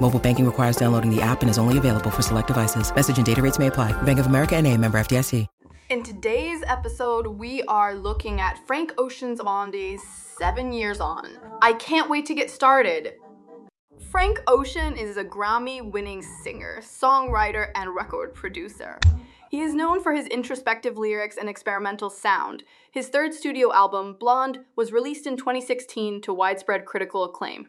Mobile banking requires downloading the app and is only available for select devices. Message and data rates may apply. Bank of America and a member FDIC. In today's episode, we are looking at Frank Ocean's Blondie's Seven Years On. I can't wait to get started. Frank Ocean is a Grammy winning singer, songwriter, and record producer. He is known for his introspective lyrics and experimental sound. His third studio album, Blonde, was released in 2016 to widespread critical acclaim.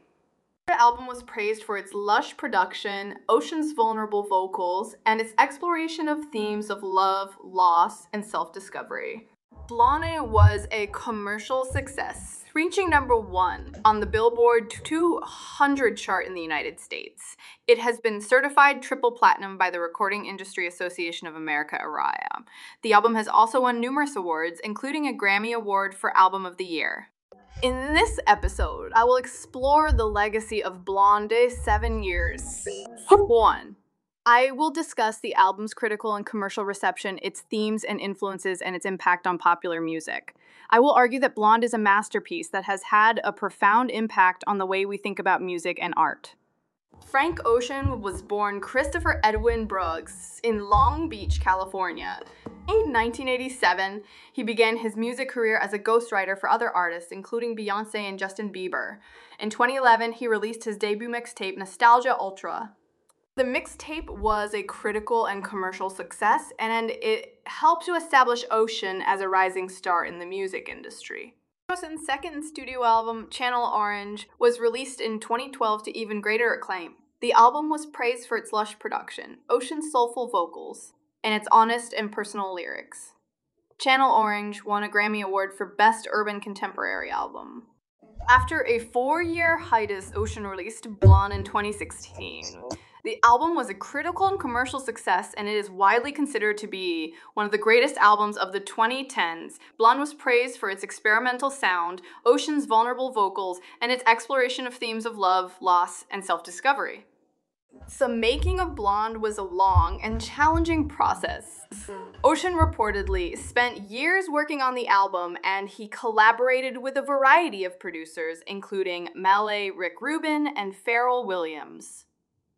The album was praised for its lush production, Ocean's vulnerable vocals, and its exploration of themes of love, loss, and self discovery. Blonde was a commercial success, reaching number one on the Billboard 200 chart in the United States. It has been certified triple platinum by the Recording Industry Association of America, ARIA. The album has also won numerous awards, including a Grammy Award for Album of the Year. In this episode, I will explore the legacy of Blonde Seven Years. 1. I will discuss the album's critical and commercial reception, its themes and influences, and its impact on popular music. I will argue that Blonde is a masterpiece that has had a profound impact on the way we think about music and art. Frank Ocean was born Christopher Edwin Bruggs in Long Beach, California. In 1987, he began his music career as a ghostwriter for other artists, including Beyonce and Justin Bieber. In 2011, he released his debut mixtape, Nostalgia Ultra. The mixtape was a critical and commercial success, and it helped to establish Ocean as a rising star in the music industry. Ocean's second studio album, Channel Orange, was released in 2012 to even greater acclaim. The album was praised for its lush production, Ocean's soulful vocals, and its honest and personal lyrics. Channel Orange won a Grammy Award for Best Urban Contemporary Album. After a four year hiatus, Ocean released Blonde in 2016. The album was a critical and commercial success, and it is widely considered to be one of the greatest albums of the 2010s. Blonde was praised for its experimental sound, Ocean's vulnerable vocals, and its exploration of themes of love, loss, and self discovery. The making of Blonde was a long and challenging process. Ocean reportedly spent years working on the album and he collaborated with a variety of producers, including Malay Rick Rubin and Pharrell Williams.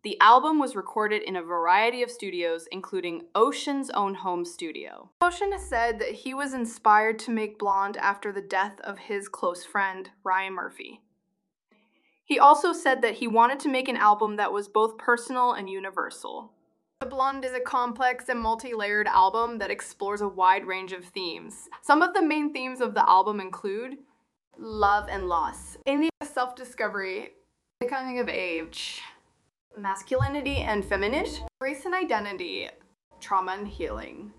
The album was recorded in a variety of studios, including Ocean's own home studio. Ocean has said that he was inspired to make Blonde after the death of his close friend, Ryan Murphy. He also said that he wanted to make an album that was both personal and universal. The Blonde is a complex and multi layered album that explores a wide range of themes. Some of the main themes of the album include love and loss, in the self discovery, the coming of age, masculinity and femininity, race and identity, trauma and healing.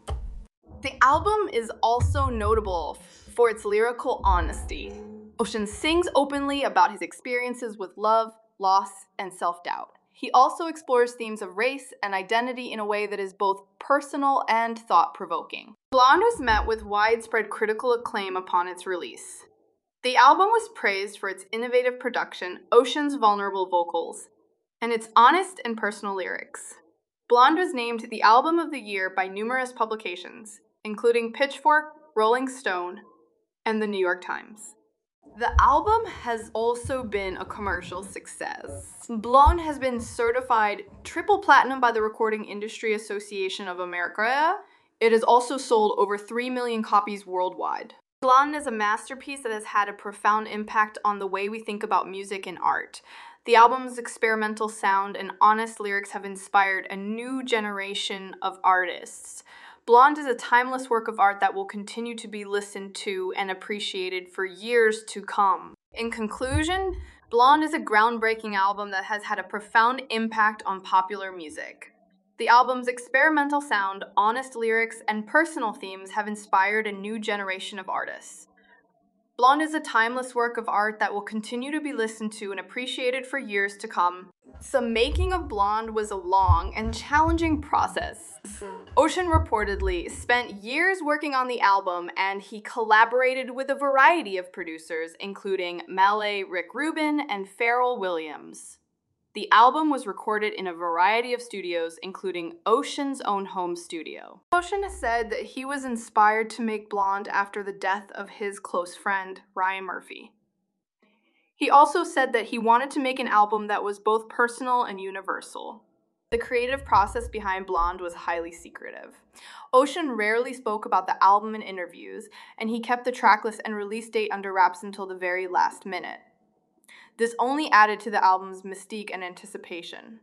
The album is also notable for its lyrical honesty. Ocean sings openly about his experiences with love, loss, and self doubt. He also explores themes of race and identity in a way that is both personal and thought provoking. Blonde was met with widespread critical acclaim upon its release. The album was praised for its innovative production, Ocean's vulnerable vocals, and its honest and personal lyrics. Blonde was named the Album of the Year by numerous publications, including Pitchfork, Rolling Stone, and the New York Times. The album has also been a commercial success. Blonde has been certified triple platinum by the Recording Industry Association of America. It has also sold over 3 million copies worldwide. Blonde is a masterpiece that has had a profound impact on the way we think about music and art. The album's experimental sound and honest lyrics have inspired a new generation of artists. Blonde is a timeless work of art that will continue to be listened to and appreciated for years to come. In conclusion, Blonde is a groundbreaking album that has had a profound impact on popular music. The album's experimental sound, honest lyrics, and personal themes have inspired a new generation of artists. Blonde is a timeless work of art that will continue to be listened to and appreciated for years to come. The making of Blonde was a long and challenging process. Ocean reportedly spent years working on the album and he collaborated with a variety of producers, including Malay Rick Rubin and Pharrell Williams. The album was recorded in a variety of studios, including Ocean's own home studio. Ocean has said that he was inspired to make Blonde after the death of his close friend, Ryan Murphy. He also said that he wanted to make an album that was both personal and universal. The creative process behind Blonde was highly secretive. Ocean rarely spoke about the album in interviews, and he kept the tracklist and release date under wraps until the very last minute. This only added to the album's mystique and anticipation.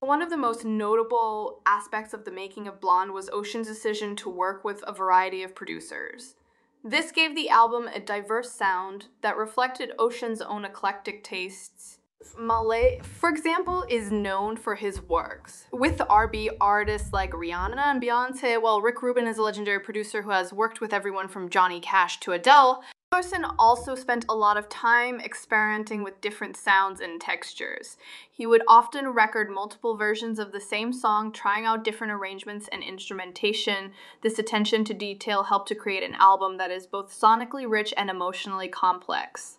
One of the most notable aspects of the making of Blonde was Ocean's decision to work with a variety of producers. This gave the album a diverse sound that reflected Ocean's own eclectic tastes. Malay, for example, is known for his works with R&B artists like Rihanna and Beyonce, while Rick Rubin is a legendary producer who has worked with everyone from Johnny Cash to Adele. Ocean also spent a lot of time experimenting with different sounds and textures. He would often record multiple versions of the same song, trying out different arrangements and instrumentation. This attention to detail helped to create an album that is both sonically rich and emotionally complex.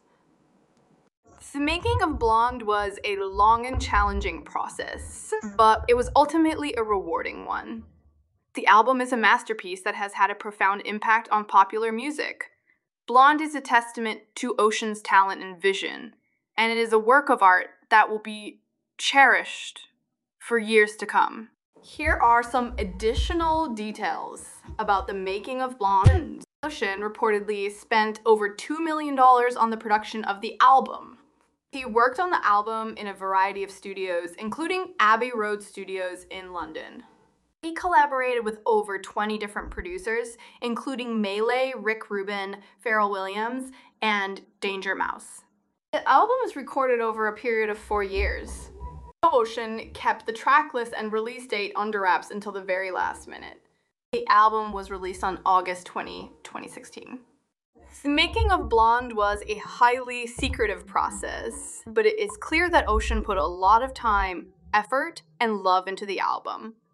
The making of Blonde was a long and challenging process, but it was ultimately a rewarding one. The album is a masterpiece that has had a profound impact on popular music. Blonde is a testament to Ocean's talent and vision, and it is a work of art that will be cherished for years to come. Here are some additional details about the making of Blonde. Ocean reportedly spent over $2 million on the production of the album. He worked on the album in a variety of studios, including Abbey Road Studios in London. He collaborated with over 20 different producers, including Malay, Rick Rubin, Pharrell Williams, and Danger Mouse. The album was recorded over a period of four years. Ocean kept the track list and release date under wraps until the very last minute. The album was released on August 20, 2016. The making of Blonde was a highly secretive process, but it is clear that Ocean put a lot of time, effort, and love into the album.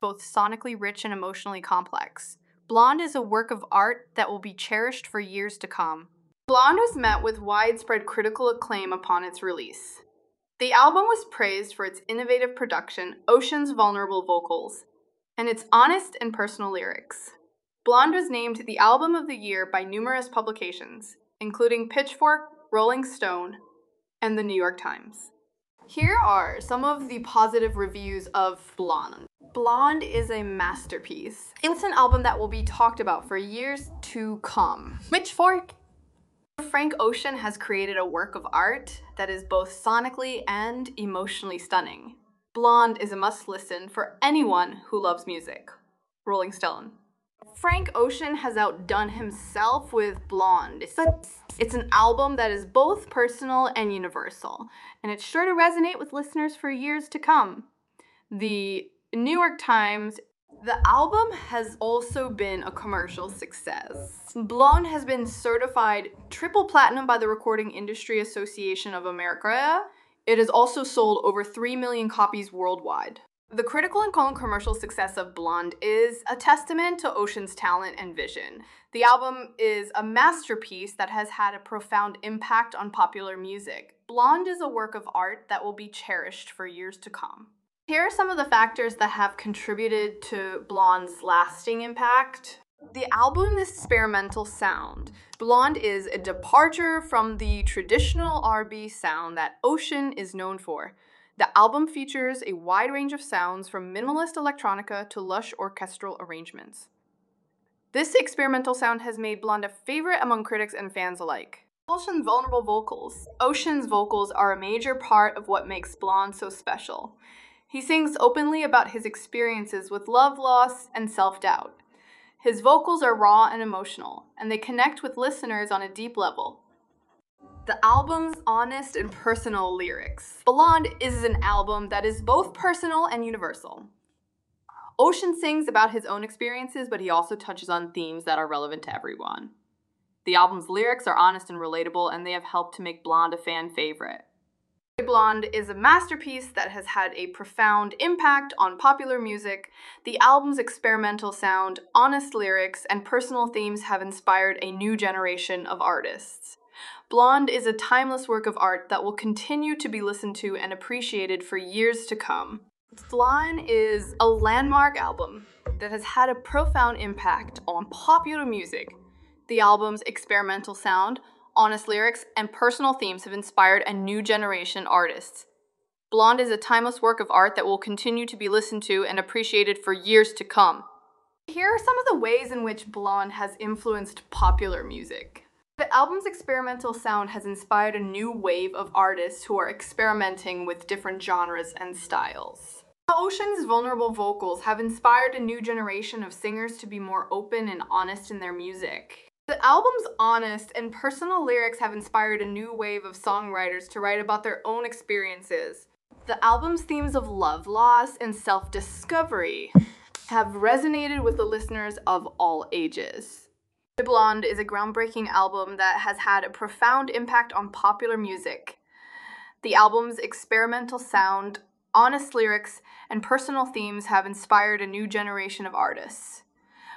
both sonically rich and emotionally complex. Blonde is a work of art that will be cherished for years to come. Blonde was met with widespread critical acclaim upon its release. The album was praised for its innovative production, Ocean's vulnerable vocals, and its honest and personal lyrics. Blonde was named the Album of the Year by numerous publications, including Pitchfork, Rolling Stone, and the New York Times. Here are some of the positive reviews of Blonde. Blonde is a masterpiece. It's an album that will be talked about for years to come. Pitchfork Frank Ocean has created a work of art that is both sonically and emotionally stunning. Blonde is a must listen for anyone who loves music. Rolling Stone. Frank Ocean has outdone himself with Blonde. It's, an album that is both personal and universal, and it's sure to resonate with listeners for years to come. The New York Times The album has also been a commercial success. Blonde has been certified triple platinum by the Recording Industry Association of America. It has also sold over 3 million copies worldwide. The critical and commercial success of Blonde is a testament to Ocean's talent and vision. The album is a masterpiece that has had a profound impact on popular music. Blonde is a work of art that will be cherished for years to come. Here are some of the factors that have contributed to Blonde's lasting impact. The album's experimental sound. Blonde is a departure from the traditional R&B sound that Ocean is known for. The album features a wide range of sounds from minimalist electronica to lush orchestral arrangements. This experimental sound has made Blonde a favorite among critics and fans alike. Ocean's vulnerable vocals. Ocean's vocals are a major part of what makes Blonde so special. He sings openly about his experiences with love loss and self doubt. His vocals are raw and emotional, and they connect with listeners on a deep level. The album's honest and personal lyrics. Blonde is an album that is both personal and universal. Ocean sings about his own experiences, but he also touches on themes that are relevant to everyone. The album's lyrics are honest and relatable, and they have helped to make Blonde a fan favorite. Blonde is a masterpiece that has had a profound impact on popular music. The album's experimental sound, honest lyrics, and personal themes have inspired a new generation of artists. Blonde is a timeless work of art that will continue to be listened to and appreciated for years to come. Blonde is a landmark album that has had a profound impact on popular music. The album's experimental sound, honest lyrics, and personal themes have inspired a new generation of artists. Blonde is a timeless work of art that will continue to be listened to and appreciated for years to come. Here are some of the ways in which Blonde has influenced popular music. The album's experimental sound has inspired a new wave of artists who are experimenting with different genres and styles. Ocean's vulnerable vocals have inspired a new generation of singers to be more open and honest in their music. The album's honest and personal lyrics have inspired a new wave of songwriters to write about their own experiences. The album's themes of love loss and self discovery have resonated with the listeners of all ages. The Blonde is a groundbreaking album that has had a profound impact on popular music. The album's experimental sound, honest lyrics, and personal themes have inspired a new generation of artists.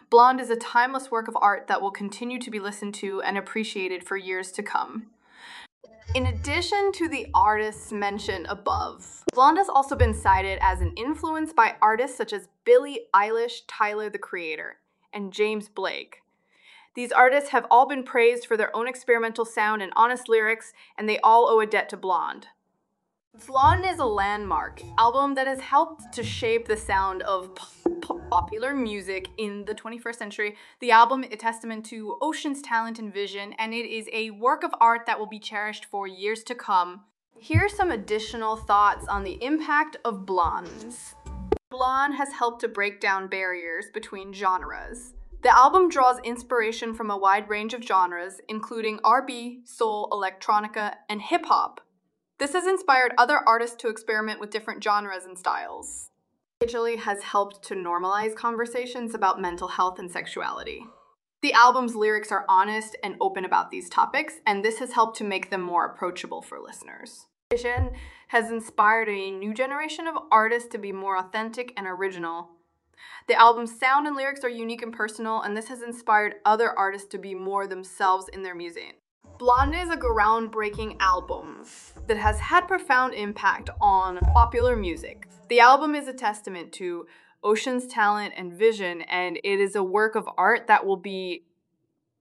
Blonde is a timeless work of art that will continue to be listened to and appreciated for years to come. In addition to the artists mentioned above, Blonde has also been cited as an influence by artists such as Billie Eilish, Tyler the Creator, and James Blake. These artists have all been praised for their own experimental sound and honest lyrics, and they all owe a debt to Blonde. Blonde is a landmark album that has helped to shape the sound of popular music in the 21st century. The album is a testament to Ocean's talent and vision, and it is a work of art that will be cherished for years to come. Here are some additional thoughts on the impact of blondes. Blonde has helped to break down barriers between genres. The album draws inspiration from a wide range of genres, including R&B, soul, electronica, and hip hop. This has inspired other artists to experiment with different genres and styles. Has helped to normalize conversations about mental health and sexuality. The album's lyrics are honest and open about these topics, and this has helped to make them more approachable for listeners. Vision has inspired a new generation of artists to be more authentic and original. The album's sound and lyrics are unique and personal, and this has inspired other artists to be more themselves in their music. Blonde is a groundbreaking album that has had profound impact on popular music. The album is a testament to Ocean's talent and vision, and it is a work of art that will be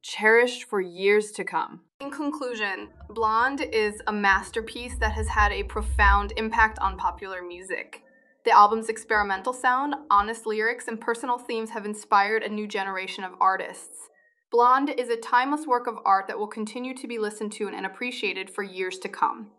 cherished for years to come. In conclusion, Blonde is a masterpiece that has had a profound impact on popular music. The album's experimental sound, honest lyrics, and personal themes have inspired a new generation of artists. Blonde is a timeless work of art that will continue to be listened to and appreciated for years to come.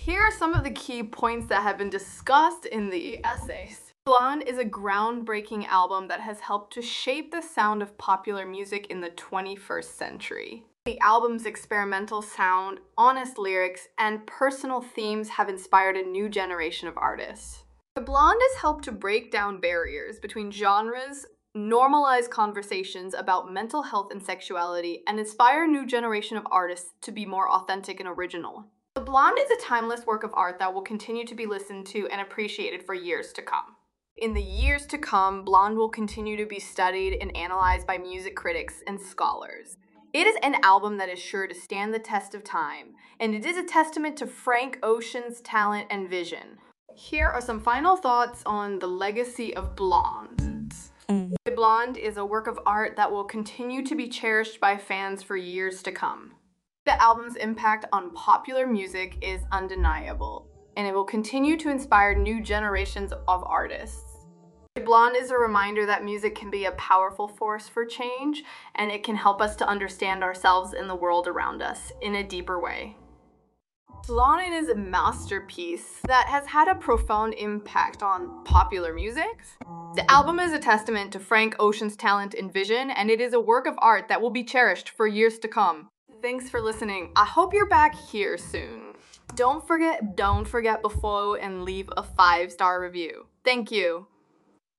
Here are some of the key points that have been discussed in the essays. Blonde is a groundbreaking album that has helped to shape the sound of popular music in the 21st century. The album's experimental sound, honest lyrics, and personal themes have inspired a new generation of artists. Blonde has helped to break down barriers between genres, normalize conversations about mental health and sexuality, and inspire a new generation of artists to be more authentic and original. Blonde is a timeless work of art that will continue to be listened to and appreciated for years to come. In the years to come, Blonde will continue to be studied and analyzed by music critics and scholars. It is an album that is sure to stand the test of time, and it is a testament to Frank Ocean's talent and vision. Here are some final thoughts on the legacy of Blonde. Mm. Blonde is a work of art that will continue to be cherished by fans for years to come. The album's impact on popular music is undeniable, and it will continue to inspire new generations of artists. Blonde is a reminder that music can be a powerful force for change, and it can help us to understand ourselves and the world around us in a deeper way. Blonde is a masterpiece that has had a profound impact on popular music. The album is a testament to Frank Ocean's talent and vision, and it is a work of art that will be cherished for years to come. Thanks for listening. I hope you're back here soon. Don't forget, don't forget before and leave a five star review. Thank you.